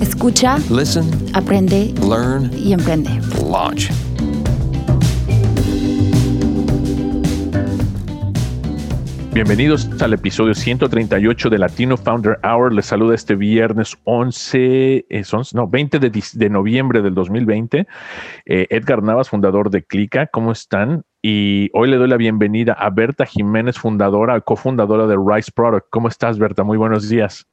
Escucha, Listen, aprende learn, y emprende. launch. Bienvenidos al episodio 138 de Latino Founder Hour. Les saluda este viernes 11, es 11 no, 20 de, dis- de noviembre del 2020. Eh, Edgar Navas, fundador de Clica. ¿Cómo están? Y hoy le doy la bienvenida a Berta Jiménez, fundadora, cofundadora de Rice Product. ¿Cómo estás, Berta? Muy buenos días.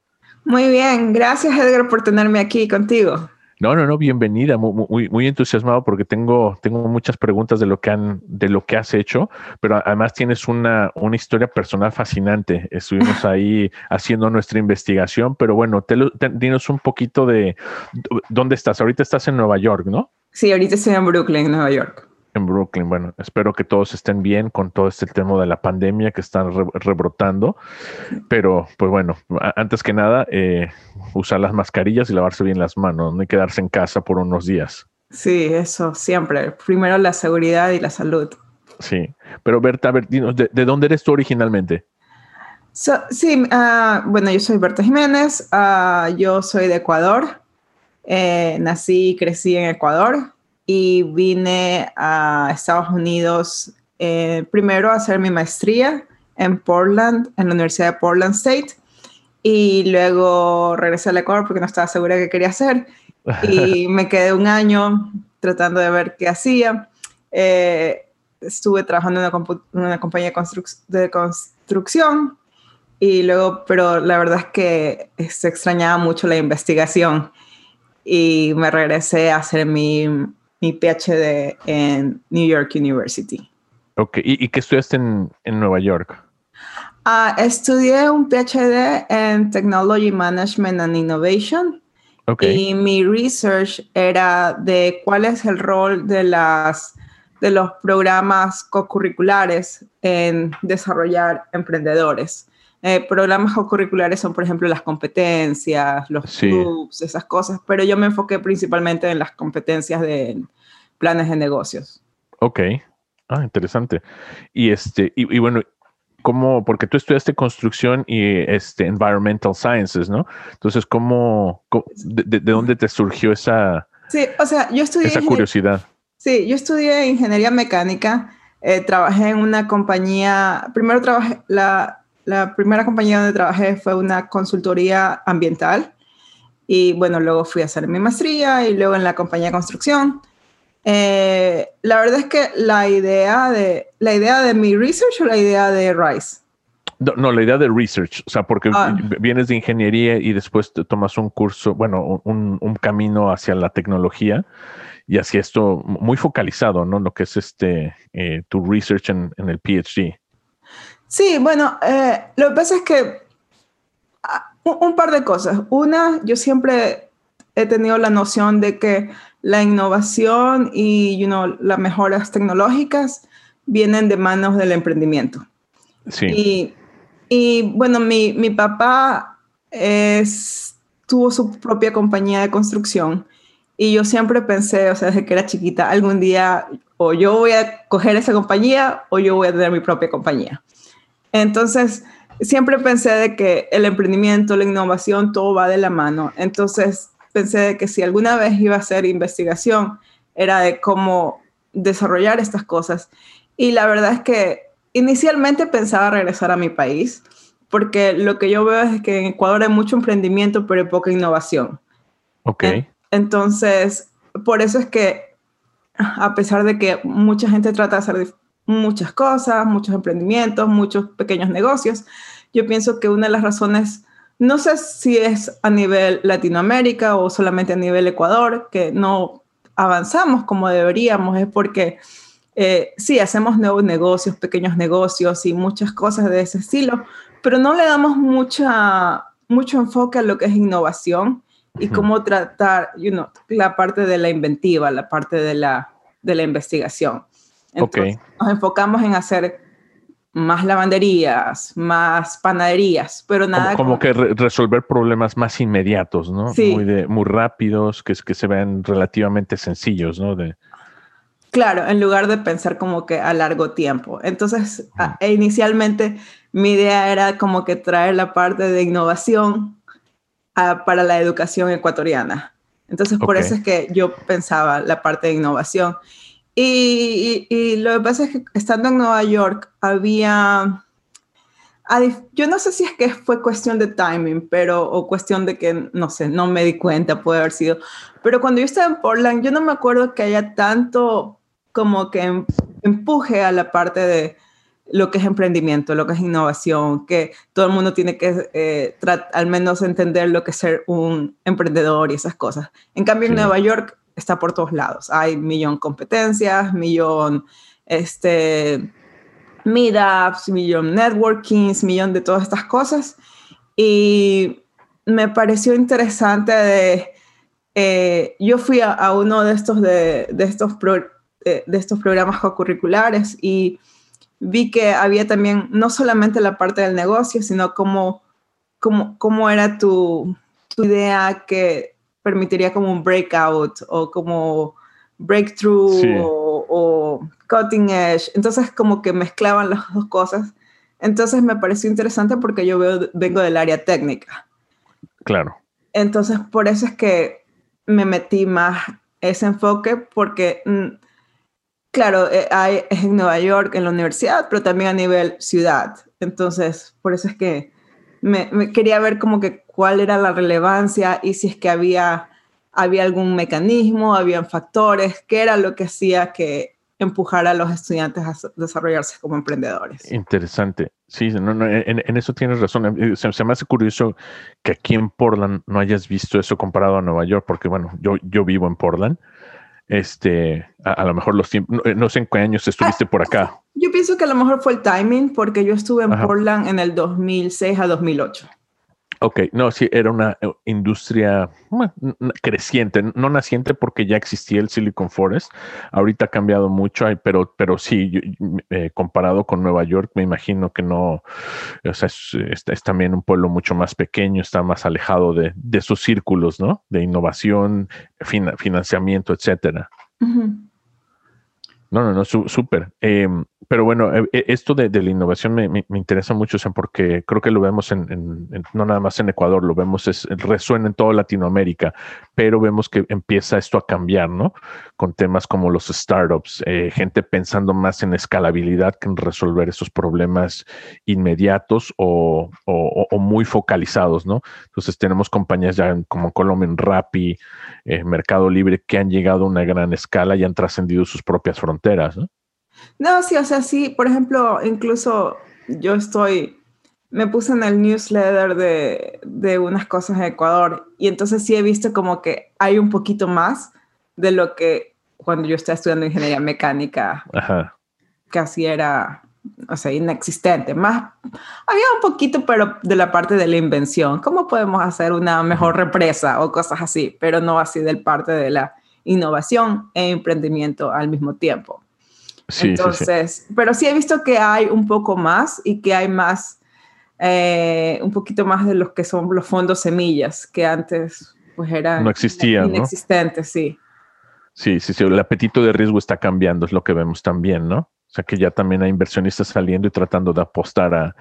Muy bien, gracias Edgar por tenerme aquí contigo. No, no, no, bienvenida, mu- mu- muy, muy entusiasmado porque tengo, tengo muchas preguntas de lo que han, de lo que has hecho, pero además tienes una, una historia personal fascinante. Estuvimos ahí haciendo nuestra investigación, pero bueno, te, te- dinos un poquito de dónde estás. Ahorita estás en Nueva York, ¿no? Sí, ahorita estoy en Brooklyn, Nueva York. En Brooklyn. Bueno, espero que todos estén bien con todo este tema de la pandemia que están re- rebrotando. Pero, pues bueno, antes que nada, eh, usar las mascarillas y lavarse bien las manos, no hay quedarse en casa por unos días. Sí, eso, siempre. Primero la seguridad y la salud. Sí, pero Berta, a ver, dinos, ¿de, de dónde eres tú originalmente? So- sí, ah, bueno, yo soy Berta Jiménez, ah, yo soy de Ecuador, Eh, nací y crecí en Ecuador y vine a Estados Unidos eh, primero a hacer mi maestría en Portland, en la Universidad de Portland State, y luego regresé al Ecuador porque no estaba segura qué quería hacer y me quedé un año tratando de ver qué hacía. Eh, estuve trabajando en una, en una compañía de, construc- de construcción y luego, pero la verdad es que se extrañaba mucho la investigación y me regresé a hacer mi, mi PhD en New York University. Ok, ¿y, y qué estudiaste en, en Nueva York? Ah, estudié un PhD en Technology Management and Innovation Ok, y mi research era de cuál es el rol de, las, de los programas co-curriculares en desarrollar emprendedores. Eh, programas co-curriculares son, por ejemplo, las competencias, los Sí. clubs, esas cosas, pero yo me enfoqué principalmente en las competencias de planes de negocios. ok. Ah, interesante. Y este, y, y bueno, ¿cómo? Porque tú estudiaste construcción y este environmental sciences, ¿no? Entonces, ¿cómo, cómo- de, de- de dónde te surgió esa, Sí, o sea, yo estudié... esa curiosidad? Sí, yo estudié ingeniería mecánica, eh, trabajé en una compañía, primero trabajé, la, la primera compañía donde trabajé fue una consultoría ambiental y bueno, luego fui a hacer mi maestría y luego en la compañía de construcción. Eh, la verdad es que la idea de, la idea de mi research o la idea de Rice. No, no, la idea de research, o sea, porque Ah. vienes de ingeniería y después te tomas un curso, bueno, un, un camino hacia la tecnología y hacia esto muy focalizado, ¿no? Lo que es este, eh, tu research en, en el PhD. Sí, bueno, eh, lo que pasa es que ah, un, un par de cosas. Una, yo siempre he tenido la noción de que la innovación y you know, las mejoras tecnológicas vienen de manos del emprendimiento. Sí, Y, y, bueno, mi, mi papá es, tuvo su propia compañía de construcción y yo siempre pensé, o sea, desde que era chiquita, algún día o yo voy a coger esa compañía o yo voy a tener mi propia compañía. Entonces, siempre pensé de que el emprendimiento, la innovación, todo va de la mano. Entonces, pensé de que si alguna vez iba a hacer investigación, era de cómo desarrollar estas cosas. Y la verdad es que inicialmente pensaba regresar a mi país, porque lo que yo veo es que en Ecuador hay mucho emprendimiento, pero hay poca innovación. ok. En- Entonces, por eso es que, a pesar de que mucha gente trata de hacer muchas cosas, muchos emprendimientos, muchos pequeños negocios, yo pienso que una de las razones, no sé si es a nivel Latinoamérica o solamente a nivel Ecuador, que no avanzamos como deberíamos, es porque eh, sí, hacemos nuevos negocios, pequeños negocios y muchas cosas de ese estilo, pero no le damos mucha, mucho enfoque a lo que es innovación y cómo tratar, you know, la parte de la inventiva, la parte de la, de la investigación. Entonces, nos enfocamos en hacer más lavanderías, más panaderías, pero nada. Como, que resolver problemas más inmediatos, ¿no? Sí. Muy, de, muy rápidos, que, que se ven relativamente sencillos, ¿no? De... Claro, en lugar de pensar como que a largo tiempo. Entonces, e inicialmente mi idea era como que traer la parte de innovación para la educación ecuatoriana. Entonces, por eso es que yo pensaba la parte de innovación. Y, lo que pasa es que estando en Nueva York había, yo no sé si es que fue cuestión de timing, pero, o cuestión de que, no sé, no me di cuenta, puede haber sido, pero cuando yo estaba en Portland, yo no me acuerdo que haya tanto como que em, empuje a la parte de lo que es emprendimiento, lo que es innovación, que todo el mundo tiene que eh, al menos entender lo que es ser un emprendedor y esas cosas. En cambio, en Nueva York está por todos lados. Hay millón competencias, millón este, meetups, millón networkings, millón de todas estas cosas. Y me pareció interesante de... Eh, yo fui a, uno de estos, de, de estos, de, estos programas co-curriculares y vi que había también no solamente la parte del negocio, sino cómo, cómo, cómo era tu, tu idea que permitiría como un breakout o como breakthrough o, cutting edge. Entonces como que mezclaban las dos cosas. Entonces me pareció interesante porque yo veo, vengo del área técnica. Claro. Entonces por eso es que me metí más ese enfoque porque, mm, claro, eh, hay, es en Nueva York, en la universidad, pero también a nivel ciudad. Entonces por eso es que me, quería ver como que cuál era la relevancia y si es que había, había algún mecanismo, habían factores, qué era lo que hacía que empujara a los estudiantes a desarrollarse como emprendedores. Interesante. Sí, en, eso tienes razón. Eh, se, se, me hace curioso que aquí en Portland no hayas visto eso comparado a Nueva York, porque bueno, yo, yo vivo en Portland este, a, lo mejor los tiempos, no, sé en qué años estuviste por acá. Yo pienso que a lo mejor fue el timing, porque yo estuve en Portland en el 2006 a 2008. Ok, no, sí, era una eh, industria creciente, no naciente porque ya existía el Silicon Forest. Ahorita ha cambiado mucho, pero, pero sí, eh, comparado con Nueva York, me imagino que no, o sea, es, también un pueblo mucho más pequeño, está más alejado de, de sus círculos, ¿no? De innovación, financiamiento, etcétera. No, no, no, súper. Em, pero bueno, eh, eh, esto de, la innovación me, interesa mucho, porque creo que lo vemos en, no nada más en Ecuador, lo vemos, es, resuena en toda Latinoamérica, pero vemos que empieza esto a cambiar, ¿no? Con temas como los startups, eh, gente pensando más en escalabilidad que en resolver esos problemas inmediatos o, muy focalizados, ¿no? Entonces tenemos compañías ya como Colombia, Rappi, Mercado Libre, que han llegado a una gran escala y han trascendido sus propias fronteras, ¿no? No, sí, o sea, sí, por ejemplo, incluso yo estoy, me puse en el newsletter de, de unas cosas en Ecuador y entonces sí he visto como que hay un poquito más de lo que cuando yo estaba estudiando ingeniería mecánica casi era, o sea, inexistente. Más, había un poquito, pero de la parte de la invención. ¿Cómo podemos hacer una mejor represa o cosas así? Pero no así del parte de la innovación e emprendimiento al mismo tiempo. Entonces, pero sí he visto que hay un poco más y que hay más, eh, un poquito más de los que son los fondos semillas, que antes pues eran no existían, inexistentes, sí. Sí, sí, sí, el apetito de riesgo está cambiando, es lo que vemos también, ¿no? O sea que ya también hay inversionistas saliendo y tratando de apostar a,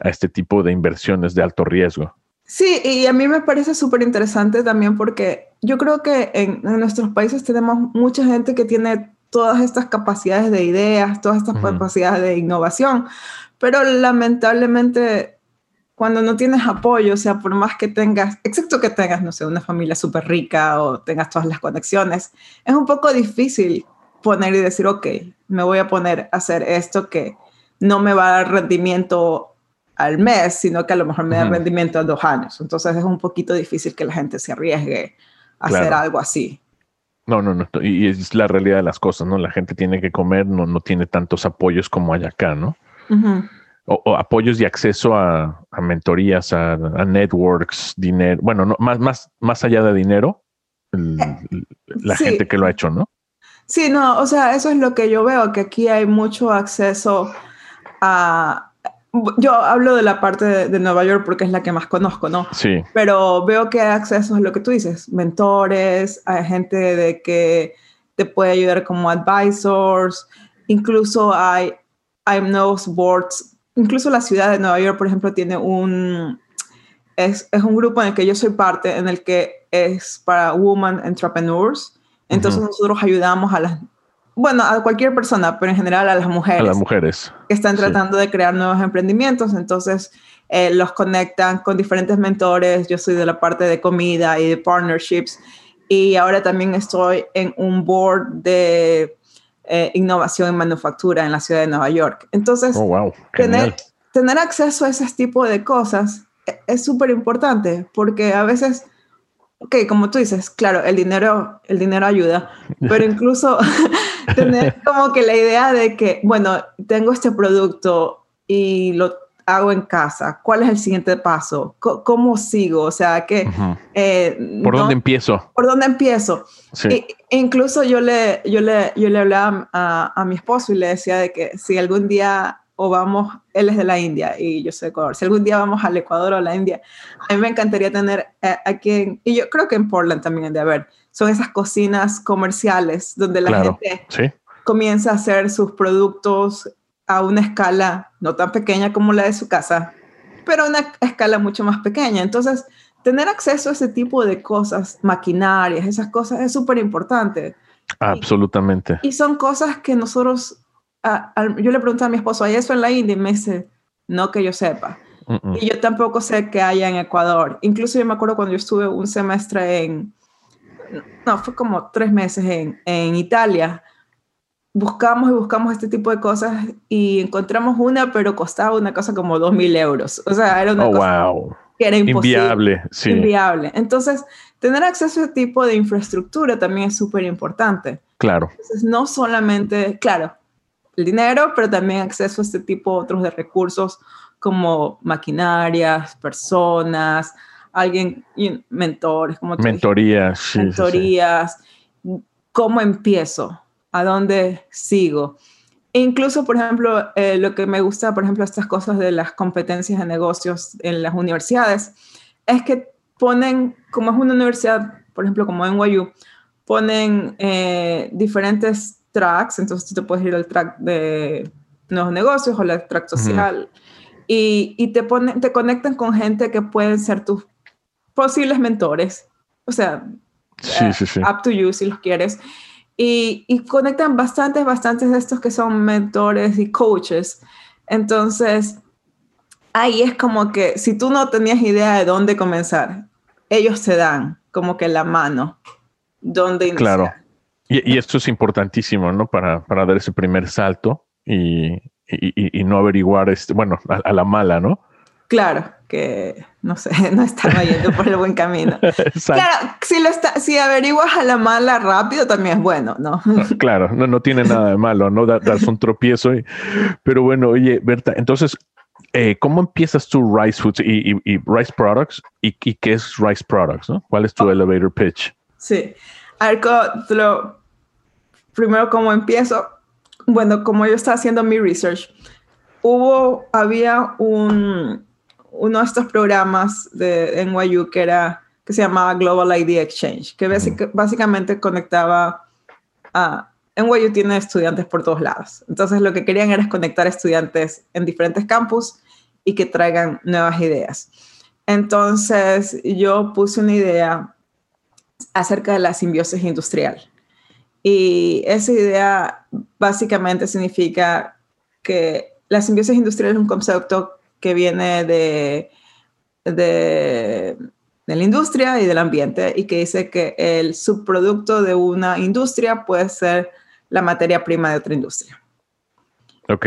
a este tipo de inversiones de alto riesgo. Sí, y a mí me parece súper interesante también porque yo creo que en, en, nuestros países tenemos mucha gente que tiene todas estas capacidades de ideas, todas estas capacidades de innovación, pero lamentablemente cuando no tienes apoyo, o sea, por más que tengas, excepto que tengas, no sé, una familia súper rica o tengas todas las conexiones, es un poco difícil poner y decir, ok, me voy a poner a hacer esto que no me va a dar rendimiento al mes, sino que a lo mejor me da rendimiento a dos años. Entonces es un poquito difícil que la gente se arriesgue a hacer algo así. No, no, no. Y es la realidad de las cosas, ¿no? La gente tiene que comer, no, no tiene tantos apoyos como hay acá, ¿no? o, apoyos y acceso a, mentorías, a, networks, dinero, bueno, no, más, más, más allá de dinero, la gente que lo ha hecho, ¿no? Sí, no, o sea, eso es lo que yo veo, que aquí hay mucho acceso a... Yo hablo de la parte de, Nueva York porque es la que más conozco, ¿no? Sí. Pero veo que hay acceso a lo que tú dices, mentores, hay gente de que te puede ayudar como advisors, incluso hay, hay nuevos boards, incluso la ciudad de Nueva York, por ejemplo, tiene un, es, es, un grupo en el que yo soy parte, en el que es para women entrepreneurs. Entonces nosotros ayudamos a las, bueno, a cualquier persona, pero en general a las mujeres. A las mujeres. Que están tratando de crear nuevos emprendimientos. Entonces eh, los conectan con diferentes mentores. Yo soy de la parte de comida y de partnerships. Y ahora también estoy en un board de eh, innovación en manufactura en la ciudad de Nueva York. Entonces, oh, tener, tener acceso a ese tipo de cosas e, es súper importante porque a veces ok, como tú dices, claro, el dinero, el dinero ayuda, pero incluso tener como que la idea de que, bueno, tengo este producto y lo hago en casa, ¿cuál es el siguiente paso? ¿Cómo, sigo? O sea, que... Eh, ¿Por dónde empiezo? ¿Por dónde empiezo? Sí. incluso yo le, yo le, yo le hablaba a, a mi esposo y le decía de que si algún día o vamos, él es de la India y yo soy de Ecuador. Si algún día vamos al Ecuador o a la India, a mí me encantaría tener eh, aquí, y yo creo que en Portland también de haber, son esas cocinas comerciales donde la gente comienza a hacer sus productos a una escala no tan pequeña como la de su casa, pero a una escala mucho más pequeña. Entonces, tener acceso a ese tipo de cosas, maquinarias, esas cosas, es súper importante. Absolutamente. y, son cosas que nosotros yo le pregunté a mi esposo, ¿hay eso en la India? Y me dice, no que yo sepa. Y yo tampoco sé que haya en Ecuador. Incluso yo me acuerdo cuando yo estuve un semestre en, no, fue como tres meses en, en Italia. Buscamos y buscamos este tipo de cosas y encontramos una, pero costaba una cosa como dos mil euros. O sea, era una oh, cosa wow. que era imposible. Inviable, sí. Inviable. Entonces, tener acceso a ese tipo de infraestructura también es súper importante. Claro. Entonces, no solamente, claro, el dinero, pero también acceso a este tipo otros de recursos como maquinarias, personas, alguien, mentores, como mentorías, mentorías, cómo empiezo, a dónde sigo. E incluso, por ejemplo, eh, lo que me gusta, por ejemplo, estas cosas de las competencias de negocios en las universidades, es que ponen, como es una universidad, por ejemplo, como en NYU, ponen eh, diferentes tracks, entonces tú te puedes ir al track de nuevos negocios o al track social y, y, te, ponen, te conectan con gente que pueden ser tus posibles mentores, o sea, sí, sí, sí. up to you si los quieres. Y, y, conectan bastantes, bastantes de estos que son mentores y coaches. Entonces, ahí es como que si tú no tenías idea de dónde comenzar, ellos te dan como que la mano, dónde iniciar. Claro. Y, esto es importantísimo, ¿no? Para, para dar ese primer salto y, y, no averiguar, este, bueno, a, la mala, ¿no? Claro, que no sé, no estaba yendo por el buen camino. claro, si, lo está, si averiguas a la mala rápido también es bueno, ¿no? claro, no, no tiene nada de malo, ¿no? darse un tropiezo. pero bueno, oye, Berta, entonces, eh, ¿cómo empiezas tú Rice Foods y, Rice Products? ¿Y, qué es Rice Products? ¿no? ¿Cuál es tu oh. elevator pitch? Sí, Arco, lo, primero, ¿cómo empiezo? Bueno, como yo estaba haciendo mi research, hubo, había un, uno de estos programas de NYU que era, que se llamaba Global ID Exchange, que básicamente conectaba a, NYU tiene estudiantes por todos lados. Entonces lo que querían era conectar estudiantes en diferentes campus y que traigan nuevas ideas. Entonces yo puse una idea acerca de la simbiosis industrial. Y esa idea básicamente significa que la simbiosis industrial es un concepto que viene de, de, de, la industria y del ambiente y que dice que el subproducto de una industria puede ser la materia prima de otra industria. Ok.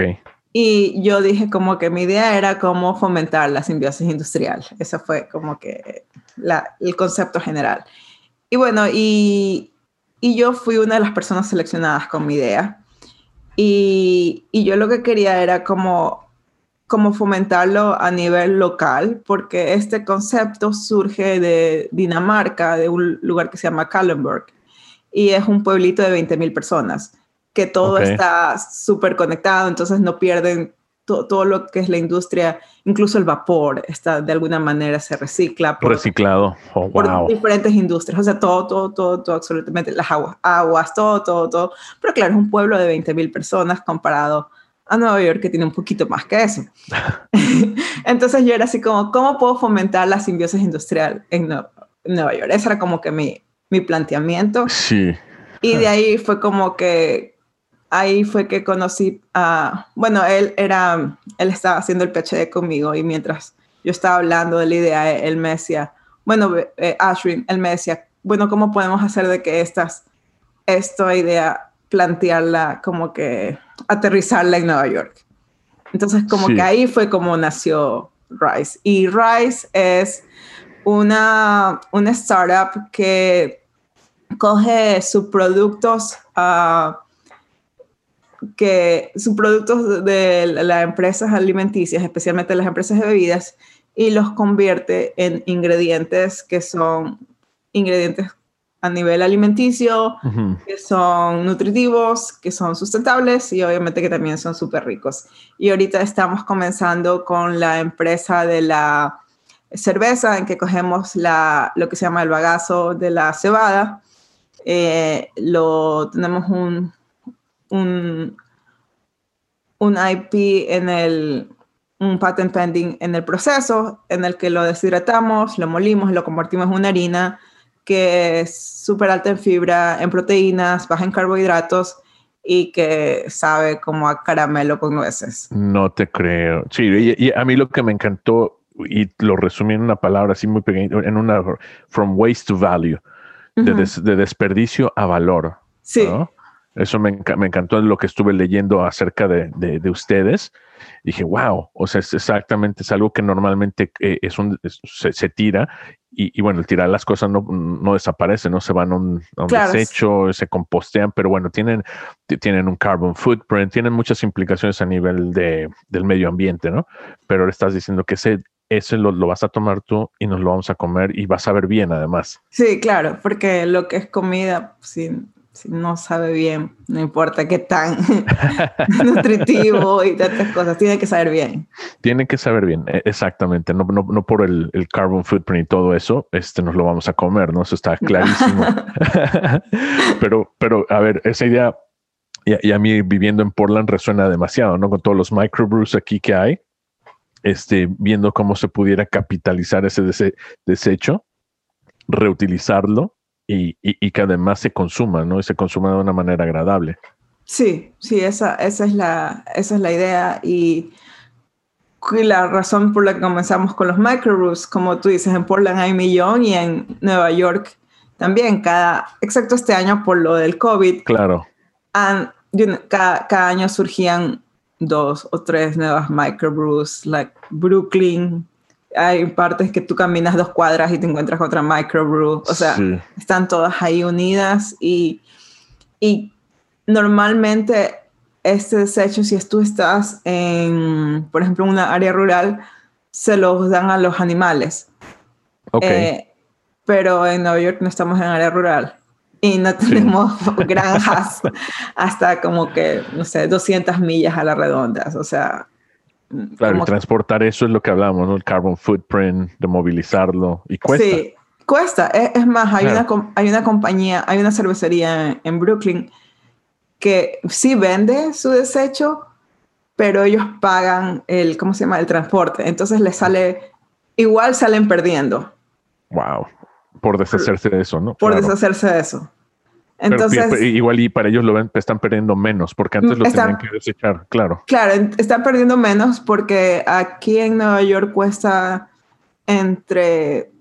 Y yo dije como que mi idea era cómo fomentar la simbiosis industrial. Ese fue como que la, el concepto general. Y bueno, y, y yo fui una de las personas seleccionadas con mi idea. Y, y, yo lo que quería era como como fomentarlo a nivel local, porque este concepto surge de Dinamarca, de un lugar que se llama Kallenberg, y es un pueblito de 20.000 personas, que todo está súper conectado, entonces no pierden todo lo que es la industria, incluso el vapor, está de alguna manera se recicla. Por, Reciclado, oh, por diferentes industrias, o sea, todo, todo, todo, todo, absolutamente, las aguas, aguas, todo, todo, todo. Pero claro, es un pueblo de 20.000 personas comparado a Nueva York que tiene un poquito más que eso. Entonces yo era así como, ¿cómo puedo fomentar la simbiosis industrial en Nueva York? Ese era como que mi, mi planteamiento. Sí. Y de ahí fue como que ahí fue que conocí a, bueno, él era, él estaba haciendo el PhD conmigo y mientras yo estaba hablando de la idea, él me decía, bueno, eh, Ashwin, él me decía, bueno, ¿cómo podemos hacer de que estas, esta idea, plantearla como que aterrizarla en Nueva York? Entonces, como que ahí fue como nació Rise. Y Rise es una, una startup que coge subproductos uh, que sus productos de las empresas alimenticias, especialmente las empresas de bebidas, y los convierte en ingredientes que son ingredientes a nivel alimenticio, que son nutritivos, que son sustentables y obviamente que también son súper ricos. Y ahorita estamos comenzando con la empresa de la cerveza, en que cogemos la, lo que se llama el bagazo de la cebada. Eh, lo tenemos un, un, un IP en el, un patent pending en el proceso en el que lo deshidratamos, lo molimos, lo convertimos en una harina que es súper alta en fibra, en proteínas, baja en carbohidratos y que sabe como a caramelo con nueces. No te creo. Sí, y, a mí lo que me encantó, y lo resumí en una palabra así muy pequeña, en una from waste to value, de, desperdicio a valor. Sí. Eso me, me, encantó lo que estuve leyendo acerca de, de, ustedes. Dije, wow, o sea, es exactamente, es algo que normalmente eh, es un, se, tira y, y, bueno, el tirar las cosas no, no desaparece, no se van a un, desecho, se compostean, pero bueno, tienen, tienen un carbon footprint, tienen muchas implicaciones a nivel de, del medio ambiente, ¿no? Pero ahora estás diciendo que ese, ese lo, lo, vas a tomar tú y nos lo vamos a comer y vas a ver bien además. Sí, claro, porque lo que es comida, sin si no sabe bien, no importa qué tan nutritivo y tantas cosas, tiene que saber bien. Tiene que saber bien, e, exactamente, no, no, no por el, el, carbon footprint y todo eso, este nos lo vamos a comer, ¿no? Eso está clarísimo. pero, pero, a ver, esa idea, y, a mí viviendo en Portland resuena demasiado, ¿no? Con todos los microbrews aquí que hay, este, viendo cómo se pudiera capitalizar ese desecho, reutilizarlo y, y, que además se consuma, ¿no? Y se consuma de una manera agradable. Sí, sí, esa, esa, es, la, esa es la idea y la razón por la que comenzamos con los microbrews, como tú dices, en Portland hay un millón y en Nueva York también, cada, excepto este año por lo del COVID. Claro. cada, cada año surgían dos o tres nuevas microbrews, like Brooklyn, hay partes que tú caminas dos cuadras y te encuentras con otra microbrew, o sea, están todas ahí unidas y, y normalmente este desecho, si tú estás en, por ejemplo, en una área rural, se los dan a los animales. Eh, pero en Nueva York no estamos en área rural y no tenemos granjas hasta como que, no sé, 200 millas a las redondas. O sea, Claro, y transportar eso es lo que hablamos, ¿no? El carbon footprint, de movilizarlo. Y cuesta. Sí, cuesta. Es, más, hay, una, hay una compañía, hay una cervecería en, Brooklyn que sí vende su desecho, pero ellos pagan el, ¿cómo se llama? El transporte. Entonces les sale, igual salen perdiendo. Wow. Por deshacerse de eso, ¿no? Por deshacerse de eso. Entonces, igual y para ellos lo ven, están perdiendo menos, porque antes lo tenían que desechar, claro. Claro, están perdiendo menos porque aquí en Nueva York cuesta entre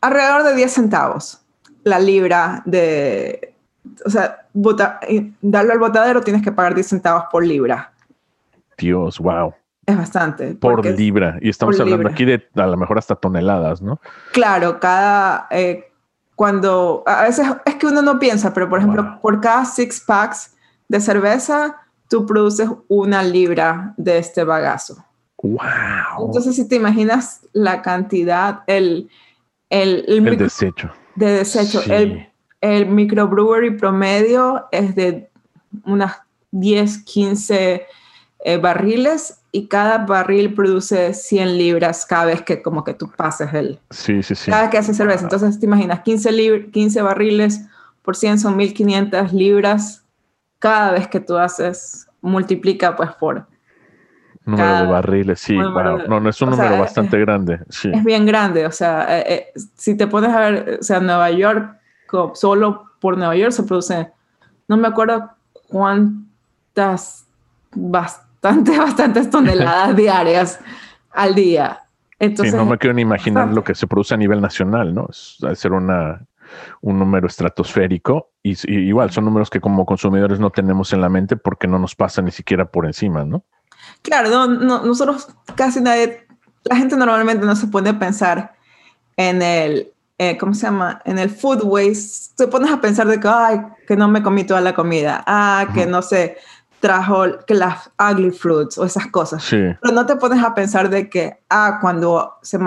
alrededor de 10 centavos la libra de, o sea, darlo al botadero tienes que pagar 10 centavos por libra. Dios, wow. Es bastante. Por libra. Y estamos hablando aquí de a lo mejor hasta toneladas, ¿no? Claro, cada, eh, cuando a veces es que uno no piensa, pero por ejemplo, por cada six packs de cerveza, tú produces una libra de este bagazo. Wow. Entonces, si te imaginas la cantidad, el, el, El micro- desecho. de desecho, Sí. el, el microbrewery promedio es de unas 10, 15 eh, barriles y cada barril produce 100 libras cada vez que como que tú pases el, Sí, sí, sí. cada vez que haces cerveza. Entonces te imaginas 15, lib- 15 barriles por 100 son 1500 libras cada vez que tú haces, multiplica pues por... Número de barriles, sí. número wow. No, no es un sea, número eh, bastante grande. Sí. Es bien grande, o sea, eh, eh, si te pones a ver, o sea, Nueva York, solo por Nueva York se produce, no me acuerdo cuántas, bastante, bastantes toneladas diarias al día. Entonces, sí, no me quiero ni imaginar bastante. lo que se produce a nivel nacional, ¿no? Es ser una, un número estratosférico y, y igual son números que como consumidores no tenemos en la mente porque no nos pasa ni siquiera por encima, ¿no? Claro, no, no, nosotros casi nadie, la gente normalmente no se pone a pensar en el, eh, ¿cómo se llama? En el food waste. Te pones a pensar de que, ay, que no me comí toda la comida, ah, que no sé, trajo las ugly fruits o esas cosas. Sí, Pero no te pones a pensar de que, ah, cuando se,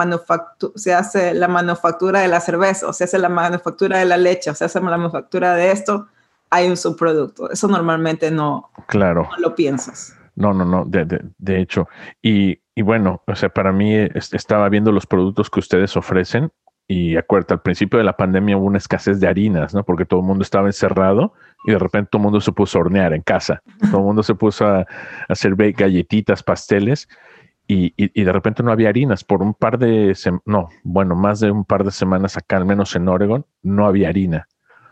se hace la manufactura de la cerveza, o se hace la manufactura de la leche, o se hace la manufactura de esto, hay un subproducto. Eso normalmente no, claro. no lo piensas. No, no, no, de, de, de hecho. Y, y bueno, o sea, para mí es- estaba viendo los productos que ustedes ofrecen y acuérdate, al principio de la pandemia hubo una escasez de harinas, ¿no? Porque todo el mundo estaba encerrado y de repente todo el mundo se puso a hornear en casa. Todo el mundo se puso a, a hacer galletitas, pasteles y, y- y de repente no había harinas. Por un par de, no, bueno, más de un par de semanas acá, al menos en Oregon, no había harina.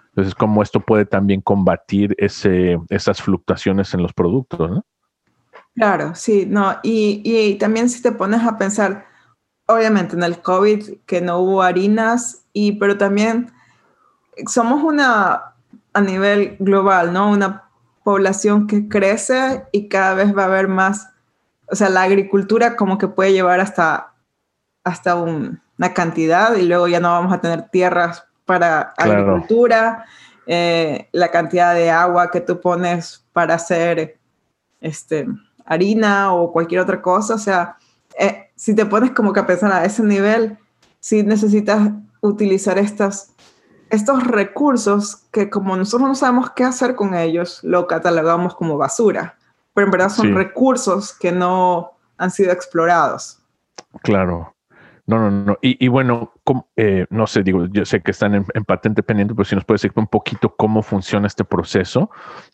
Entonces, cómo esto puede también combatir ese, esas fluctuaciones en los productos, ¿no? Claro, sí, no, y, y también si te pones a pensar, obviamente en el COVID que no hubo harinas, y, pero también somos una, a nivel global, ¿no? Una población que crece y cada vez va a haber más, o sea, la agricultura como que puede llevar hasta, hasta un- una cantidad y luego ya no vamos a tener tierras para Claro. agricultura, eh, la cantidad de agua que tú pones para hacer este, harina o cualquier otra cosa, o sea, eh, si te pones como que a pensar a ese nivel, si necesitas utilizar estas, estos recursos que como nosotros no sabemos qué hacer con ellos, lo catalogamos como basura, pero en verdad son Sí. recursos que no han sido explorados. Claro. No, no, no. Y, y bueno, ¿cómo- eh, no sé, digo, yo sé que están en, en patente pendiente, pero si nos puedes decir un poquito cómo funciona este proceso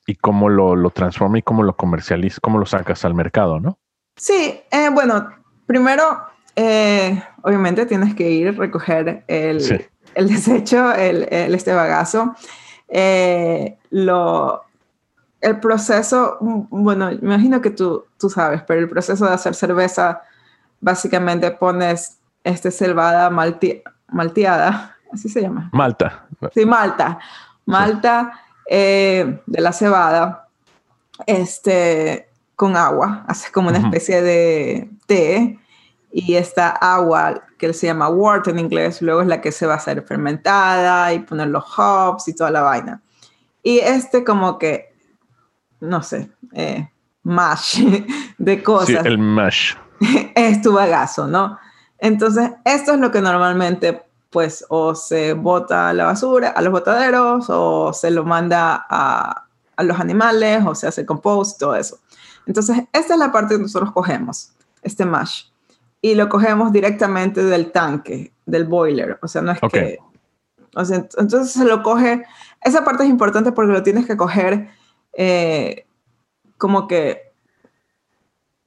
y cómo lo, lo transforma y cómo lo comercializa, cómo lo sacas al mercado, ¿no? Sí, eh, bueno, primero, eh, obviamente tienes que ir a recoger el, Sí. el desecho, el, el- este bagazo. Eh, lo, el proceso, bueno, me imagino que tú, tú sabes, pero el proceso de hacer cerveza, básicamente pones este cebada malti- malteada, así se llama. Malta. Sí, malta. Malta eh, de la cebada, este, con agua. Haces como una especie de té y esta agua que se llama wort en inglés, luego es la que se va a hacer fermentada y poner los hops y toda la vaina. Y este como que, no sé, eh, mash de cosas Sí, el mash. es tu bagazo, ¿no? Entonces, esto es lo que normalmente, pues, o se bota a la basura, a los botaderos, o se lo manda a, a los animales, o se hace compost, todo eso. Entonces, esta es la parte que nosotros cogemos, este mash, y lo cogemos directamente del tanque, del boiler, o sea, no es Ok. que... O sea, ent- entonces se lo coge, esa parte es importante porque lo tienes que coger eh, como que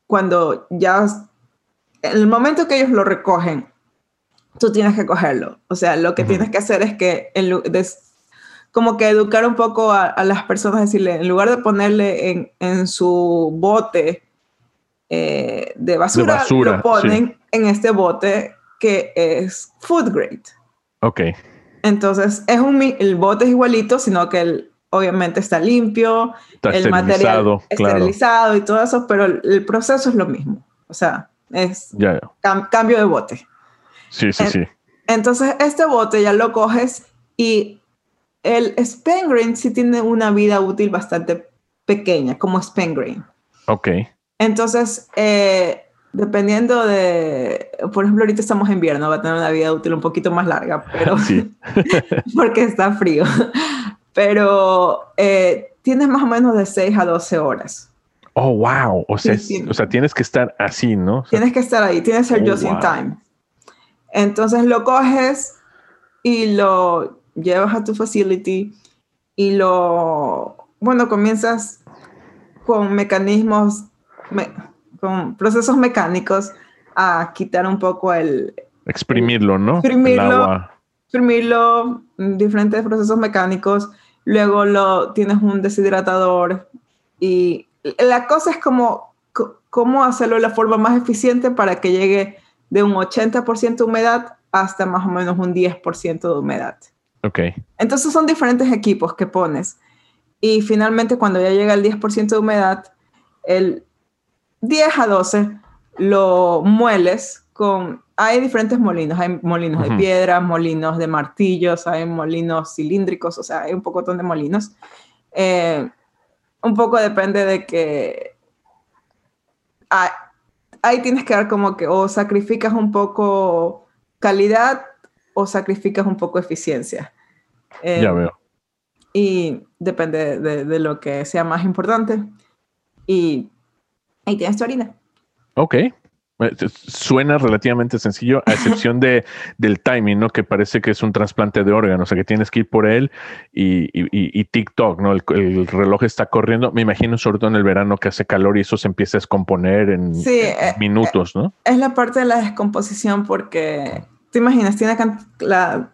cuando ya, en el momento que ellos lo recogen, tú tienes que cogerlo. O sea, lo que Ujú. tienes que hacer es que, en lu- des- como que educar un poco a, a las personas, decirle, en lugar de ponerle en, en su bote eh, de, basura, basura, lo ponen en este bote que es food grade. Ok. Entonces, es un, el bote es igualito, sino que el, obviamente está limpio, Está el material esterilizado, claro. esterilizado y todo eso, pero el, el proceso es lo mismo. O sea, es Ya, ya. cam- cambio de bote. Sí, sí, En- sí. Entonces, este bote ya lo coges y el Spengrain sí tiene una vida útil bastante pequeña, como Spengrain. Ok. Entonces, eh, dependiendo de, por ejemplo, ahorita estamos en invierno, va a tener una vida útil un poquito más larga, pero sí. porque está frío. Pero eh, tienes más o menos de 6 a 12 horas. Oh, wow. O sea, o sea, tienes que estar así, ¿no? tienes que estar ahí, tienes el oh, just in time. Entonces lo coges y lo llevas a tu facility y lo, bueno, comienzas con mecanismos, con procesos mecánicos a quitar un poco el... Exprimirlo, ¿no? Exprimirlo, exprimirlo, diferentes procesos mecánicos. Luego lo tienes un deshidratador y la cosa es como cómo hacerlo de la forma más eficiente para que llegue de un 80% de humedad hasta más o menos un 10% de humedad. Ok. Entonces son diferentes equipos que pones. Y finalmente cuando ya llega el 10% de humedad, el 10 a 12 lo mueles con... Hay diferentes molinos, hay molinos de piedra, molinos de martillos, hay molinos cilíndricos, o sea, hay un poco de molinos. Eh, un poco depende de que... ahí tienes que dar como que o sacrificas un poco calidad o sacrificas un poco eficiencia. Eh, ya veo. Y depende de, lo que sea más importante. Y ahí tienes tu harina. Ok. Eh, suena relativamente sencillo, a excepción de, del timing, ¿no? Que parece que es un trasplante de órgano, o sea, que tienes que ir por él y, y, TikTok, ¿no? El, reloj está corriendo. Me imagino, sobre todo en el verano, que hace calor y eso se empieza a descomponer en, eh, minutos, ¿no? Es la parte de la descomposición porque, te imaginas, tiene la,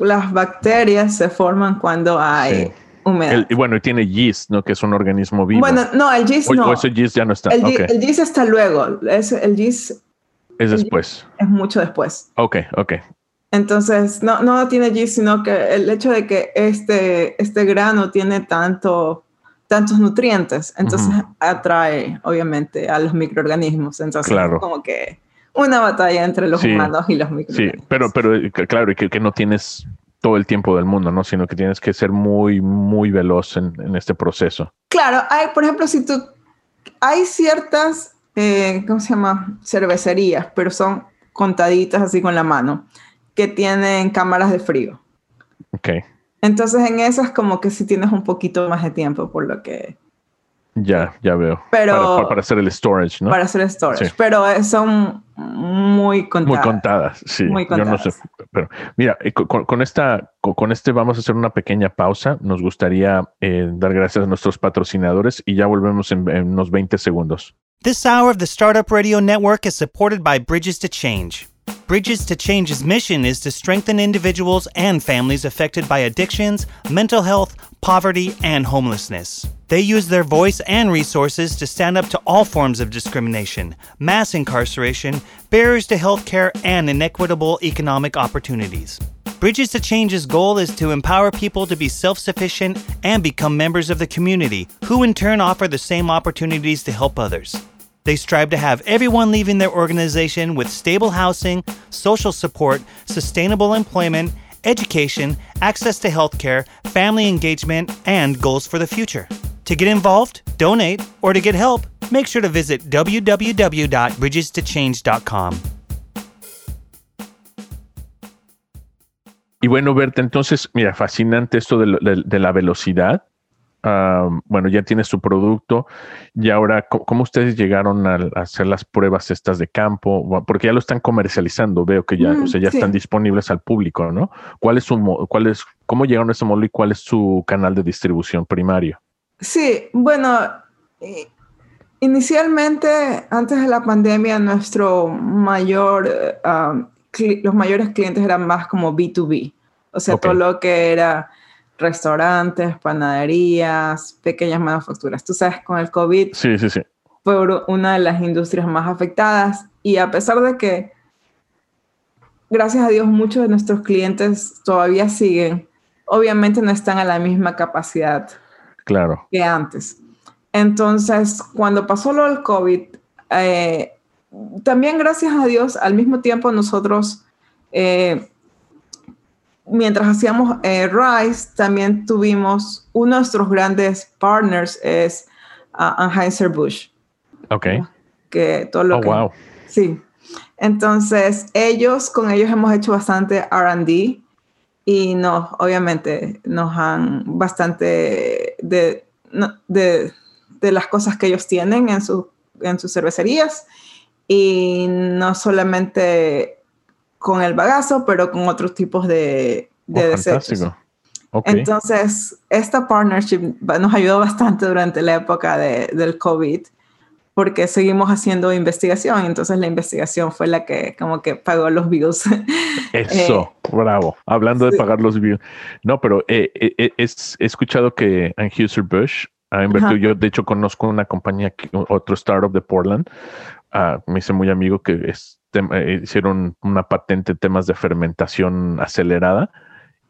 las bacterias se forman cuando hay humedad. y bueno, y tiene yeast, ¿no? Que es un organismo vivo. Bueno, no, el yeast no. O ese yeast ya no está. El, yeast está luego. Es, el yeast... Es después. Es mucho después. Ok, ok. Entonces, no, no tiene yeast, sino que el hecho de que este, este grano tiene tanto, tantos nutrientes, entonces atrae, obviamente, a los microorganismos. Entonces, claro. como que una batalla entre los humanos y los microorganismos. Sí, pero, pero eh, claro, que, que no tienes todo el tiempo del mundo, ¿no? Sino que tienes que ser muy, muy veloz en, en este proceso. Claro, hay, por ejemplo, si tú, hay ciertas, eh, ¿cómo se llama? Cervecerías, pero son contaditas así con la mano, que tienen cámaras de frío. Ok. Entonces en esas como que sí tienes un poquito más de tiempo, por lo que ya, ya veo. Pero, para, hacer el storage, ¿no? Para hacer el storage. Pero son muy contadas. Muy contadas, sí. Muy contadas. Yo no sé. Pero mira, eh, con, esta, con este vamos a hacer una pequeña pausa. Nos gustaría eh, dar gracias a nuestros patrocinadores y ya volvemos en, en unos 20 segundos. This hour of the Startup Radio Network is supported by Bridges to Change. Bridges to Change's mission is to strengthen individuals and families affected by addictions, mental health, poverty, and homelessness. They use their voice and resources to stand up to all forms of discrimination, mass incarceration, barriers to healthcare, and inequitable economic opportunities. Bridges to Change's goal is to empower people to be self sufficient and become members of the community, who in turn offer the same opportunities to help others. They strive to have everyone leaving their organization with stable housing, social support, sustainable employment, education, access to healthcare, family engagement, and goals for the future. To get involved, donate, or to get help, make sure to visit www.bridgestochange.com. Y bueno, Berta, entonces, mira, fascinante esto de, de, de la velocidad. bueno, ya tienes su producto y ahora, ¿cómo, ustedes llegaron a, hacer las pruebas estas de campo? Porque ya lo están comercializando, veo que ya, o sea, ya están disponibles al público, ¿no? ¿Cuál es su, cuál es, cómo llegaron a ese modelo y cuál es su canal de distribución primario? Sí, bueno, eh, inicialmente, antes de la pandemia, nuestro mayor, los mayores clientes eran más como B2B, o sea, todo lo que era restaurantes, panaderías, pequeñas manufacturas. Tú sabes, con el COVID sí, sí, sí. fue una de las industrias más afectadas y a pesar de que, gracias a Dios, muchos de nuestros clientes todavía siguen, obviamente no están a la misma capacidad claro. que antes. Entonces, cuando pasó lo del COVID, eh, también gracias a Dios, al mismo tiempo nosotros... Eh, mientras hacíamos eh, Rise, también tuvimos uno de nuestros grandes partners es uh, Anheuser-Busch. Ok. Que todo lo oh, que, wow. Sí. Entonces, ellos, con ellos hemos hecho bastante RD y nos, obviamente, nos han bastante de, de, de las cosas que ellos tienen en, su, en sus cervecerías y no solamente con el bagazo, pero con otros tipos de, de oh, Entonces, esta partnership nos ayudó bastante durante la época de, del COVID porque seguimos haciendo investigación, entonces la investigación fue la que como que pagó los views. Eso, eh, bravo. Hablando de pagar los views. No, pero eh, eh, he escuchado que Anheuser-Busch ha invertido, yo de hecho conozco una compañía, otro startup de Portland, uh, me hice muy amigo que es, hicieron una patente en temas de fermentación acelerada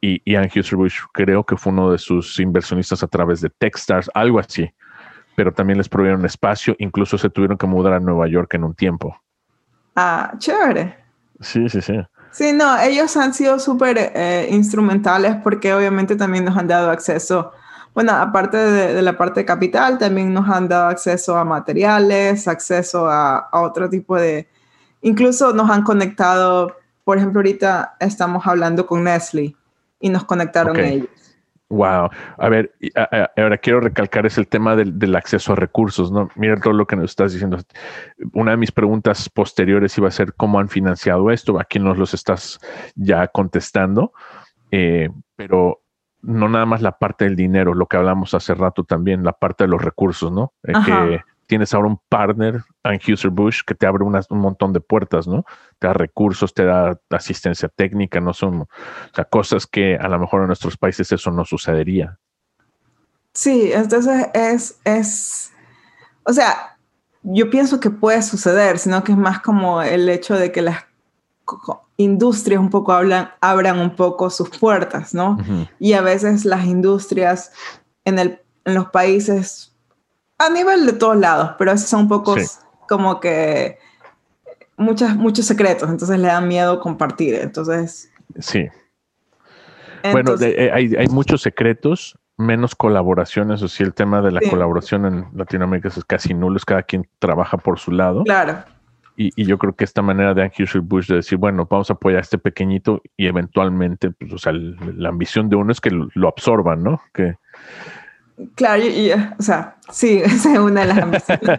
y, y Anheuser-Busch creo que fue uno de sus inversionistas a través de Techstars, algo así pero también les proveyeron espacio, incluso se tuvieron que mudar a Nueva York en un tiempo. Ah, chévere. Sí, sí, sí. Sí, no, ellos han sido súper eh, instrumentales porque obviamente también nos han dado acceso, bueno, aparte de, la parte de capital, también nos han dado acceso a materiales, acceso a, otro tipo de, incluso nos han conectado, por ejemplo, ahorita estamos hablando con Nestle y nos conectaron ellos. Wow. A ver, ahora quiero recalcar es el tema del, acceso a recursos, ¿no? Mira todo lo que nos estás diciendo. Una de mis preguntas posteriores iba a ser cómo han financiado esto, a quién nos los estás ya contestando, eh, pero no nada más la parte del dinero, lo que hablamos hace rato también, la parte de los recursos, ¿no? Eh, que tienes ahora un partner, Anheuser-Busch, que te abre un montón de puertas, ¿no? Te da recursos, te da asistencia técnica, no son cosas que a lo mejor en nuestros países eso no sucedería. Sí, entonces es, es, o sea, yo pienso que puede suceder, sino que es más como el hecho de que las industrias un poco hablan, abran un poco sus puertas, ¿no? Y a veces las industrias en, el, en los países a nivel de todos lados, pero esos son pocos como que muchas, muchos secretos, entonces le da miedo compartir. Entonces. Sí. bueno, eh, hay, hay, muchos secretos, menos colaboraciones, o sea, el tema de la colaboración en Latinoamérica es casi nulo, es cada quien trabaja por su lado. Claro. Y, y yo creo que esta manera de Anheuser Bush de decir, bueno, vamos a apoyar a este pequeñito y eventualmente, pues, o sea, la ambición de uno es que lo, lo absorban, ¿no? Que, Claro, y, o sea, sí, esa es una de las ambiciones.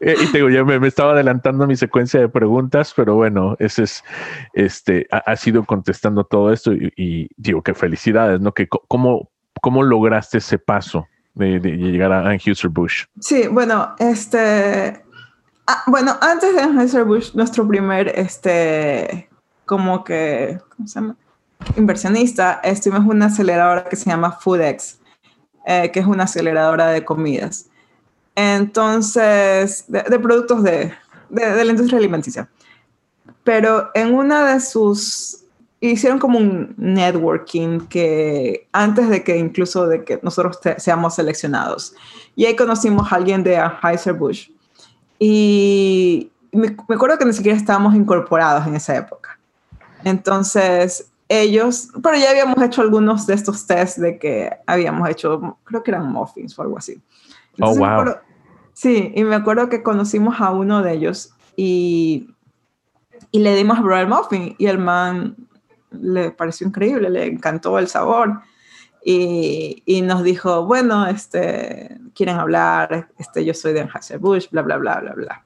Eh, y te digo, ya me, estaba adelantando mi secuencia de preguntas, pero bueno, ese es, este, ha, sido contestando todo esto y, digo que felicidades, ¿no? Que cómo, cómo lograste ese paso de, llegar a Anheuser-Busch. Sí, bueno, este, ah, bueno, antes de Anheuser-Busch, nuestro primer, este, como que, ¿cómo se llama? Inversionista, estuvimos en una aceleradora que se llama FoodX eh, que es una aceleradora de comidas. Entonces, de, productos de, de, la industria alimenticia. Pero en una de sus, hicieron como un networking que antes de que incluso de que nosotros seamos seleccionados. Y ahí conocimos a alguien de Anheuser-Busch. Y me, me acuerdo que ni siquiera estábamos incorporados en esa época. Entonces, ellos, pero ya habíamos hecho algunos de estos tests de que habíamos hecho, creo que eran muffins o algo así. oh, wow. sí, y me acuerdo que conocimos a uno de ellos y, y le dimos a probar el muffin y el man le pareció increíble, le encantó el sabor. Y, y, nos dijo, bueno, este, quieren hablar, este, yo soy de Anheuser-Busch, bla, bla, bla, bla, bla.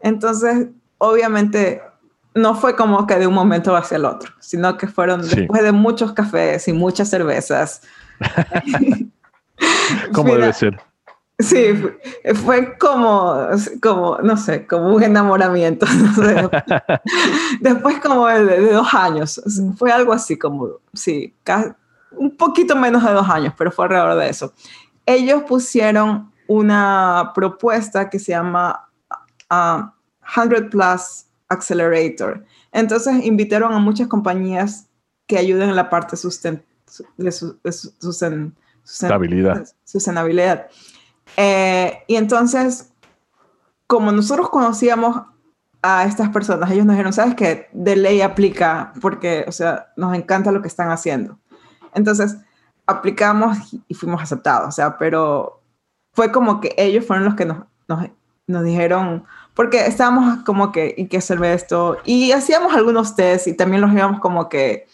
Entonces, obviamente, no fue como que de un momento hacia el otro, sino que fueron después de muchos cafés y muchas cervezas. ¿Cómo debe ser? Sí, fue como, como, no sé, como un enamoramiento. Después como de, dos años, fue algo así como, sí, un poquito menos de dos años, pero fue alrededor de eso. Ellos pusieron una propuesta que se llama 100 ah, Plus Accelerator. Entonces invitaron a muchas compañías que ayuden en la parte de, su, sustentabilidad. Eh, y entonces, como nosotros conocíamos a estas personas, ellos nos dijeron, sabes que de ley aplica porque, o sea, nos encanta lo que están haciendo. Entonces, aplicamos y fuimos aceptados, o sea, pero fue como que ellos fueron los que nos, nos nos dijeron, porque estábamos como que, ¿y qué hacer esto? Y hacíamos algunos tests y también los íbamos como que...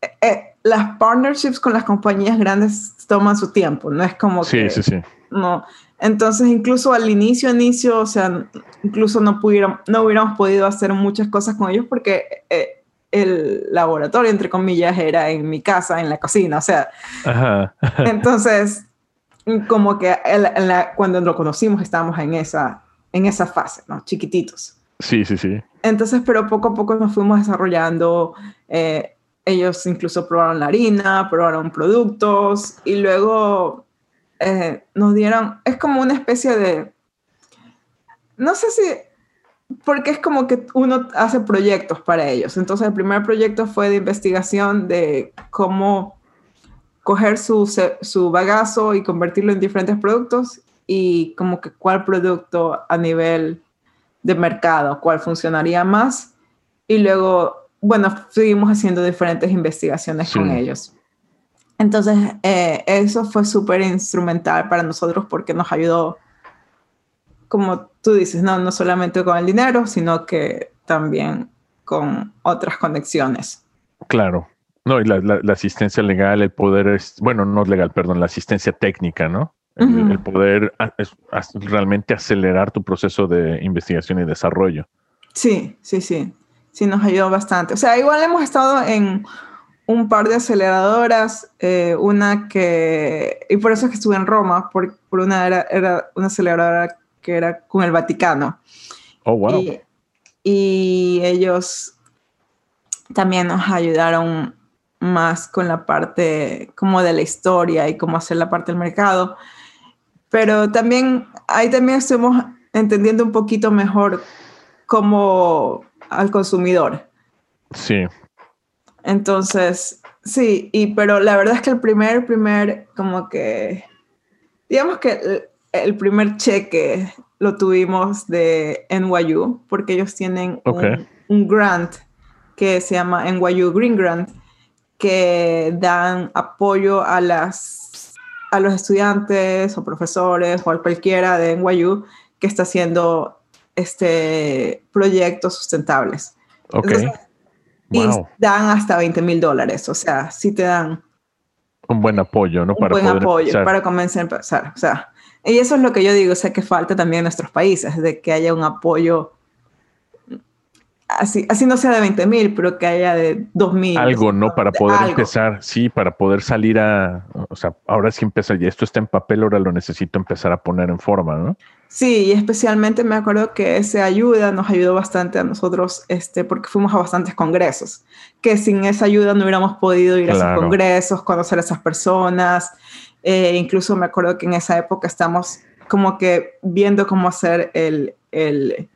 Eh, eh, las partnerships con las compañías grandes toman su tiempo, no es como sí, que... Sí, sí, sí. No. Entonces, incluso al inicio, inicio, o sea, incluso no, pudieron, no hubiéramos podido hacer muchas cosas con ellos porque eh, el laboratorio, entre comillas, era en mi casa, en la cocina, o sea. Ajá. entonces, como que cuando lo conocimos estábamos en esa, en esa fase, ¿no? Chiquititos. Sí, sí, sí. Entonces, pero poco a poco nos fuimos desarrollando. Eh, ellos incluso probaron la harina, probaron productos y luego eh, nos dieron, es como una especie de, no sé si, porque es como que uno hace proyectos para ellos. Entonces el primer proyecto fue de investigación de cómo coger su, su bagazo y convertirlo en diferentes productos y como que cuál producto a nivel de mercado, cuál funcionaría más. Y luego bueno, seguimos haciendo diferentes investigaciones con ellos. Entonces, eh, eso fue súper instrumental para nosotros porque nos ayudó, como tú dices, no, no solamente con el dinero, sino que también con otras conexiones. Claro. No, y la, asistencia legal, el poder, es, bueno, no legal, perdón, la asistencia técnica, ¿no? El, el poder realmente acelerar tu proceso de investigación y desarrollo. Sí, sí, sí sí nos ayudó bastante. O sea, igual hemos estado en un par de aceleradoras, eh, una que, y por eso es que estuve en Roma, por, por una era, era, una aceleradora que era con el Vaticano. Oh, wow. Y, y ellos también nos ayudaron más con la parte como de la historia y cómo hacer la parte del mercado. Pero también ahí también estuvimos entendiendo un poquito mejor cómo al consumidor. Sí. Entonces, sí, y pero la verdad es que el primer, primer, como que, digamos que el, primer cheque lo tuvimos de NYU, porque ellos tienen un, grant que se llama NYU Green Grant, que dan apoyo a las a los estudiantes o profesores o a cualquiera de NYU que está haciendo este, proyectos sustentables. Ok. Y dan hasta 20 mil dólares, o sea, sí te dan un buen apoyo, ¿no? Un buen apoyo para comenzar a empezar. O sea, y eso es lo que yo digo, o sea, que falta también en nuestros países, de que haya un apoyo, así, así no sea de 20 mil, pero que haya de 2 mil. Algo, ¿no? Para poder empezar, sí, para poder salir a, o sea, ahora sí empieza, y esto está en papel, ahora lo necesito empezar a poner en forma, ¿no? Sí, y especialmente me acuerdo que esa ayuda nos ayudó bastante a nosotros, este, porque fuimos a bastantes congresos, que sin esa ayuda no hubiéramos podido ir a esos congresos, conocer a esas personas. Eh, incluso me acuerdo que en esa época estamos como que viendo cómo hacer el, el,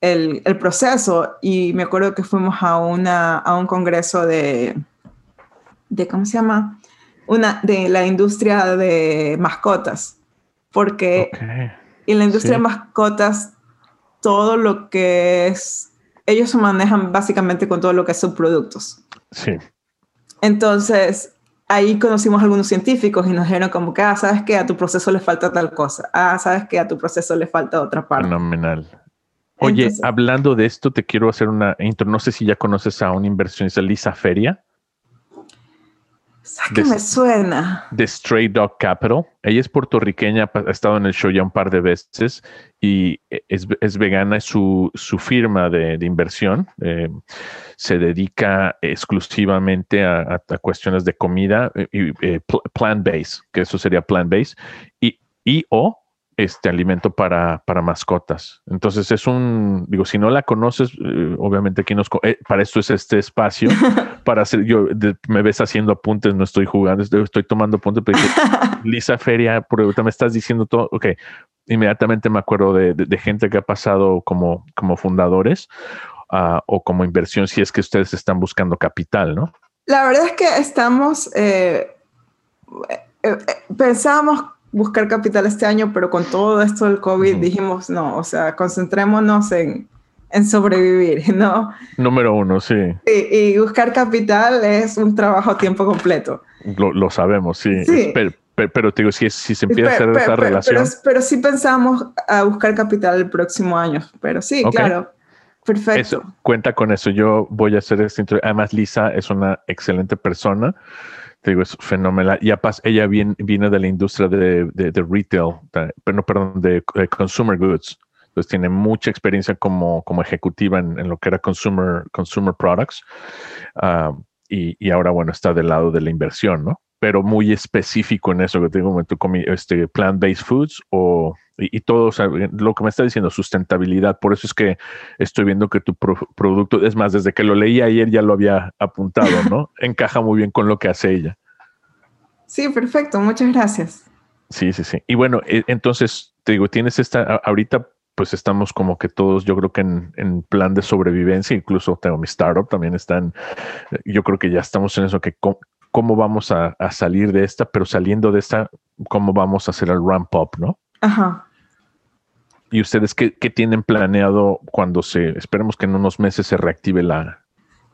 el, el proceso y me acuerdo que fuimos a, una, a un congreso de, de, ¿cómo se llama? Una, de la industria de mascotas, porque y en la industria de mascotas, todo lo que es, ellos se manejan básicamente con todo lo que es subproductos. Sí. Entonces, ahí conocimos a algunos científicos y nos dijeron como que, ah, sabes que a tu proceso le falta tal cosa, ah, sabes que a tu proceso le falta otra parte. Fenomenal. Oye, hablando de esto, te quiero hacer una intro. No sé si ya conoces a una inversionista, Lisa Feria que me suena. De Stray Dog Capital. Ella es puertorriqueña, ha estado en el show ya un par de veces y es, es vegana, es su, su firma de, de inversión. Eh, se dedica exclusivamente a, a, cuestiones de comida eh, y eh, plant-based, que eso sería plant-based, y, y o este alimento para, para, mascotas. Entonces es un, digo, si no la conoces, eh, obviamente aquí nos, eh, para esto es este espacio, para hacer, yo me ves haciendo apuntes, no estoy jugando, estoy, tomando apuntes, pero Lisa Feria, porque me estás diciendo todo, ok, inmediatamente me acuerdo de, de, gente que ha pasado como, como fundadores uh, o como inversión, si es que ustedes están buscando capital, ¿no? La verdad es que estamos, eh, pensamos buscar capital este año, pero con todo esto del COVID dijimos, no, o sea, concentrémonos en, en sobrevivir, ¿no? Número uno, sí. Y, y, buscar capital es un trabajo a tiempo completo. Lo, lo sabemos, sí. sí. pero, te digo, si, si se empieza a hacer esa relación. Pero, sí pensamos a buscar capital el próximo año. Pero sí, claro. Perfecto. cuenta con eso. Yo voy a hacer este Además, Lisa es una excelente persona. Te digo, es fenomenal. Y aparte, ella viene, viene de la industria de, de, retail, pero perdón, de, consumer goods. Entonces tiene mucha experiencia como, como ejecutiva en, en, lo que era consumer, consumer products. Ah, y, y, ahora, bueno, está del lado de la inversión, ¿no? Pero muy específico en eso que tengo, tú comí este plant-based foods o y, todo, o sea, lo que me está diciendo, sustentabilidad. Por eso es que estoy viendo que tu producto, es más, desde que lo leí ayer ya lo había apuntado, ¿no? Encaja muy bien con lo que hace ella. Sí, perfecto. Muchas gracias. Sí, sí, sí. Y bueno, e, entonces, te digo, tienes esta, ahorita pues estamos como que todos, yo creo que en, plan de sobrevivencia, incluso tengo mi startup también están, yo creo que ya estamos en eso, que cómo, vamos a, a, salir de esta, pero saliendo de esta, cómo vamos a hacer el ramp up, ¿no? Ajá. ¿Y ustedes qué, tienen planeado cuando se, esperemos que en unos meses se reactive la,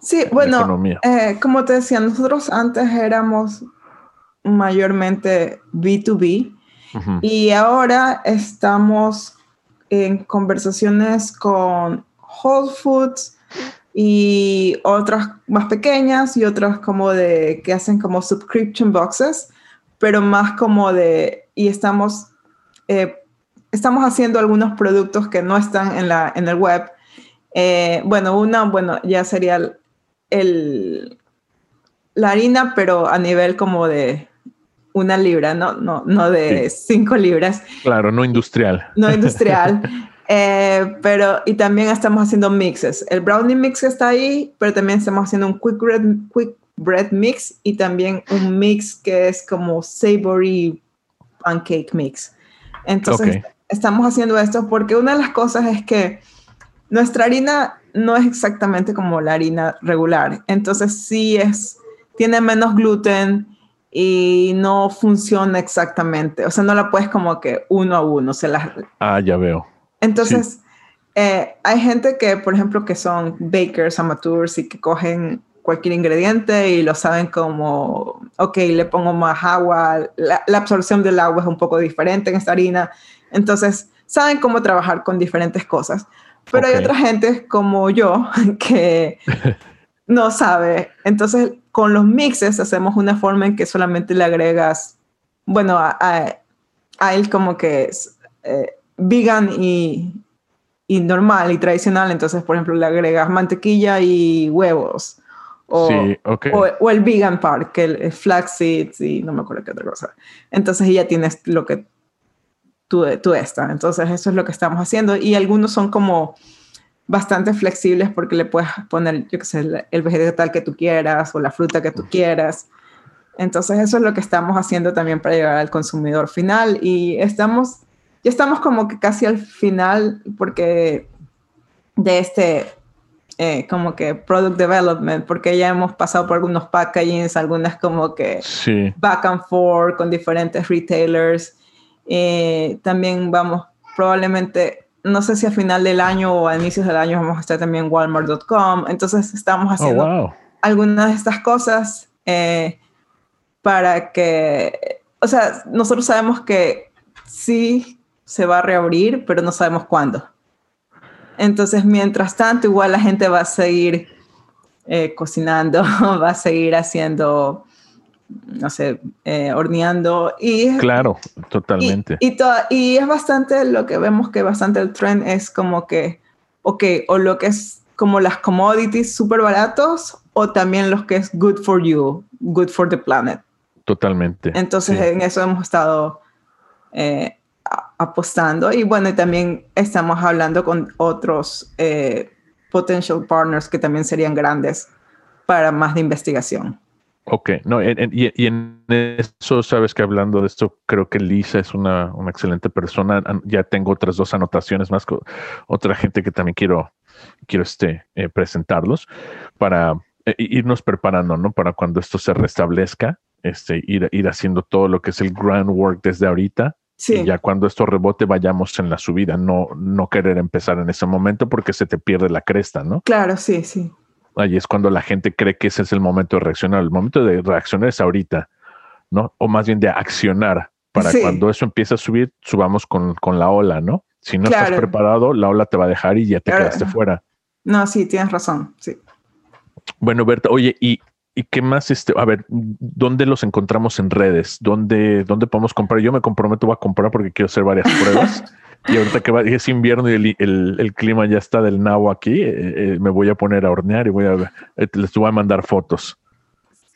sí, bueno, eh, como te decía, nosotros antes éramos mayormente B2B y ahora estamos en conversaciones con Whole Foods y otras más pequeñas y otras como de que hacen como subscription boxes, pero más como de, y estamos eh, estamos haciendo algunos productos que no están en, la, en el web. Eh, bueno, una, bueno, ya sería el, la harina, pero a nivel como de una libra, no, no, no de cinco libras. Claro, no industrial. No industrial. Eh, pero, y también estamos haciendo mixes. El brownie mix está ahí, pero también estamos haciendo un quick bread, quick bread mix y también un mix que es como savory pancake mix. Entonces, estamos haciendo esto porque una de las cosas es que nuestra harina no es exactamente como la harina regular. Entonces, sí es, tiene menos gluten y no funciona exactamente. O sea, no la puedes como que uno a uno. Se la... Ah, ya veo. Entonces, eh, hay gente que, por ejemplo, que son bakers, amateurs y que cogen cualquier ingrediente y lo saben como, ok, le pongo más agua, la, absorción del agua es un poco diferente en esta harina, entonces saben cómo trabajar con diferentes cosas. Pero hay otra gente como yo que no sabe. Entonces, con los mixes hacemos una forma en que solamente le agregas, bueno, a, a, él como que es eh, vegan y, y normal y tradicional. Entonces, por ejemplo, le agregas mantequilla y huevos o, o, el vegan part, que el, flaxseeds y no me acuerdo qué otra cosa. Entonces ya tienes lo que tú, tú estás. Entonces eso es lo que estamos haciendo. Y algunos son como bastante flexibles porque le puedes poner, yo qué sé, el vegetal que tú quieras o la fruta que tú quieras. Entonces eso es lo que estamos haciendo también para llegar al consumidor final. Y estamos, ya estamos como que casi al final porque de este eh, como que product development, porque ya hemos pasado por algunos packagings, algunas como que back and forth con diferentes retailers. Eh, también vamos, probablemente, no sé si a final del año o a inicios del año vamos a estar también Walmart.com. Entonces estamos oh, haciendo algunas de estas cosas eh, para que, o sea, nosotros sabemos que sí se va a reabrir, pero no sabemos cuándo. Entonces, mientras tanto, igual la gente va a seguir eh, cocinando, va a seguir haciendo, no sé, eh, horneando. Y, claro, totalmente. Y, y, es bastante, lo que vemos que bastante el trend es como que, ok, o lo que es como las commodities súper baratos o también los que es good for you, good for the planet. Totalmente. Entonces, en eso hemos estado eh, apostando y bueno, también estamos hablando con otros eh, potential partners que también serían grandes para más de investigación. Ok, no, y, en eso, sabes que hablando de esto, creo que Lisa es una, una excelente persona. Ya tengo otras dos anotaciones más con otra gente que también quiero, quiero este, eh, presentarlos para eh, irnos preparando, ¿no? Para cuando esto se restablezca, este, ir, ir haciendo todo lo que es el groundwork desde ahorita y ya cuando esto rebote vayamos en la subida, no, no querer empezar en ese momento porque se te pierde la cresta, ¿no? Claro, sí, sí. Ahí es cuando la gente cree que ese es el momento de reaccionar. El momento de reaccionar es ahorita, ¿no? O más bien de accionar para Sí. cuando eso empiece a subir, subamos con, con la ola, ¿no? Si no estás preparado, la ola te va a dejar y ya te Claro. quedaste fuera. No, sí, tienes razón. Sí. Bueno, Berta, oye, ¿y, y qué más? Este, a ver, ¿dónde los encontramos en redes? ¿Dónde, ¿Dónde podemos comprar? Yo me comprometo a comprar porque quiero hacer varias pruebas. y ahorita que va, es invierno y el, el- el clima ya está del nabo aquí, eh, eh, me voy a poner a hornear y voy a eh, les voy a mandar fotos.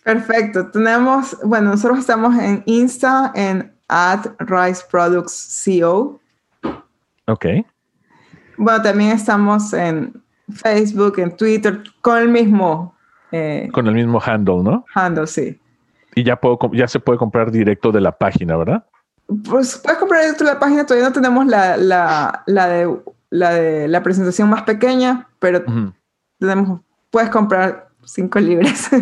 Perfecto. Tenemos, bueno, nosotros estamos en Insta, en at Rice Products CO. Ok. Bueno, también estamos en Facebook, en Twitter, con el mismo eh, Con el mismo handle, ¿no? handle, sí. Y ya puedo, ya se puede comprar directo de la página, ¿verdad? Pues puedes comprar directo la página, todavía no tenemos la, la, la de, la de la presentación más pequeña, pero tenemos, puedes comprar cinco libres.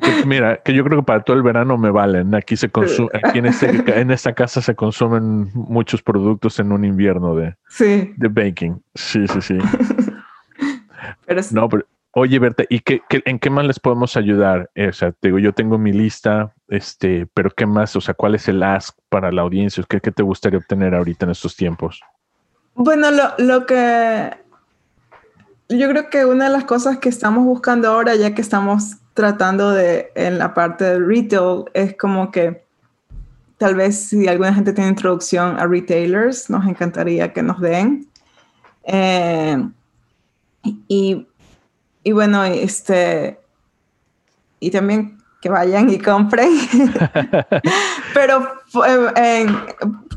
Que, mira, que yo creo que para todo el verano me valen. Aquí se consume, aquí en, este- en esta casa se consumen muchos productos en un invierno de, sí, de baking. Sí, sí, sí. pero sí. No, pero oye, Berta, ¿y qué, qué- en qué más les podemos ayudar? Eh, o sea, te digo, yo tengo mi lista, este, pero ¿qué más? O sea, ¿cuál es el ask para la audiencia? ¿Qué, qué te gustaría obtener ahorita en estos tiempos? Bueno, lo, lo que yo creo que una de las cosas que estamos buscando ahora, ya que estamos tratando de en la parte de retail, es como que tal vez si alguna gente tiene introducción a retailers, nos encantaría que nos den. Eh, y, y bueno, este, y también que vayan y compren. Pero eh, en-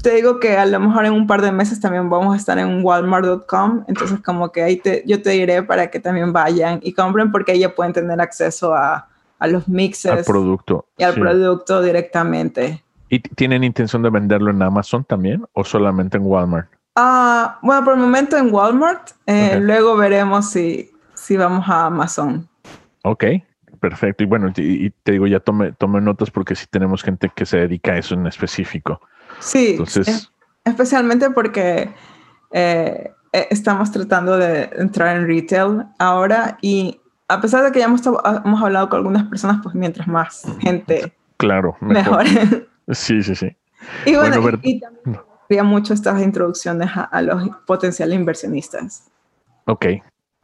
te digo que a lo mejor en un par de meses también vamos a estar en walmart.com, entonces como que ahí te, yo te diré para que también vayan y compren porque ahí ya pueden tener acceso a, a los mixes Al producto. y al sí. producto directamente. ¿Y tienen intención de venderlo en Amazon también o solamente en Walmart? Ah, bueno, por el momento en Walmart, eh, Ok. luego veremos si, si vamos a Amazon. Ok, perfecto. Y bueno, y, y te digo, ya tome, tome notas porque sí tenemos gente que se dedica a eso en específico. Sí, Entonces, es- especialmente porque eh, eh, estamos tratando de entrar en retail ahora y a pesar de que ya hemos, hemos hablado con algunas personas, pues mientras más gente, claro, mejor. mejor. Sí, sí, sí. y bueno, Bueno, y, y también quería mucho estas introducciones a, a los potenciales inversionistas. Ok.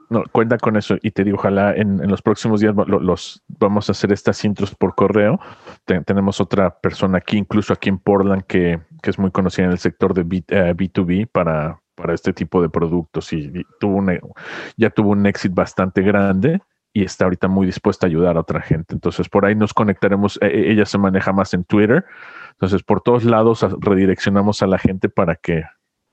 No, cuenta con eso y te digo, ojalá en, en los próximos días lo- los vamos a hacer estas intros por correo. Te- tenemos otra persona aquí, incluso aquí en Portland, que, que es muy conocida en el sector de B, eh, B2B para, para este tipo de productos y, tuvo un, ya tuvo un éxito bastante grande y está ahorita muy dispuesta a ayudar a otra gente. Entonces por ahí nos conectaremos. Eh, ella se maneja más en Twitter. Entonces por todos lados redireccionamos a la gente para que,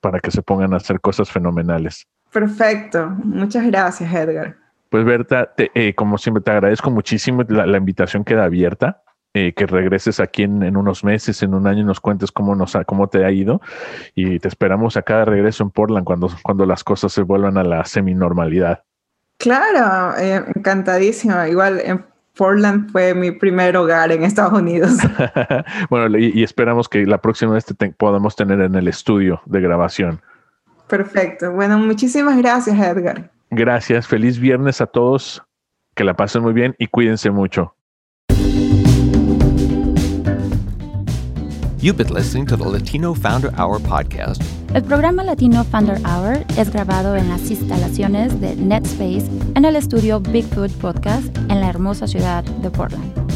para que se pongan a hacer cosas fenomenales. Perfecto. Muchas gracias, Edgar. Pues Berta, te- eh, como siempre te agradezco muchísimo. La, la invitación queda abierta. eh, que regreses aquí en, en unos meses, en un año, y nos cuentes cómo, nos ha- cómo te ha ido. Y te esperamos acá de regreso en Portland cuando, cuando las cosas se vuelvan a la seminormalidad. Claro, eh, encantadísima. Igual en Portland fue mi primer hogar en Estados Unidos. bueno, y, y esperamos que la próxima vez te te- podamos tener en el estudio de grabación. Perfecto. Bueno, muchísimas gracias, Edgar. Gracias. Feliz viernes a todos. Que la pasen muy bien y cuídense mucho. You've been listening to the Latino Founder Hour podcast. El programa Latino Founder Hour es grabado en las instalaciones de NetSpace en el estudio Bigfoot Podcast en la hermosa ciudad de Portland.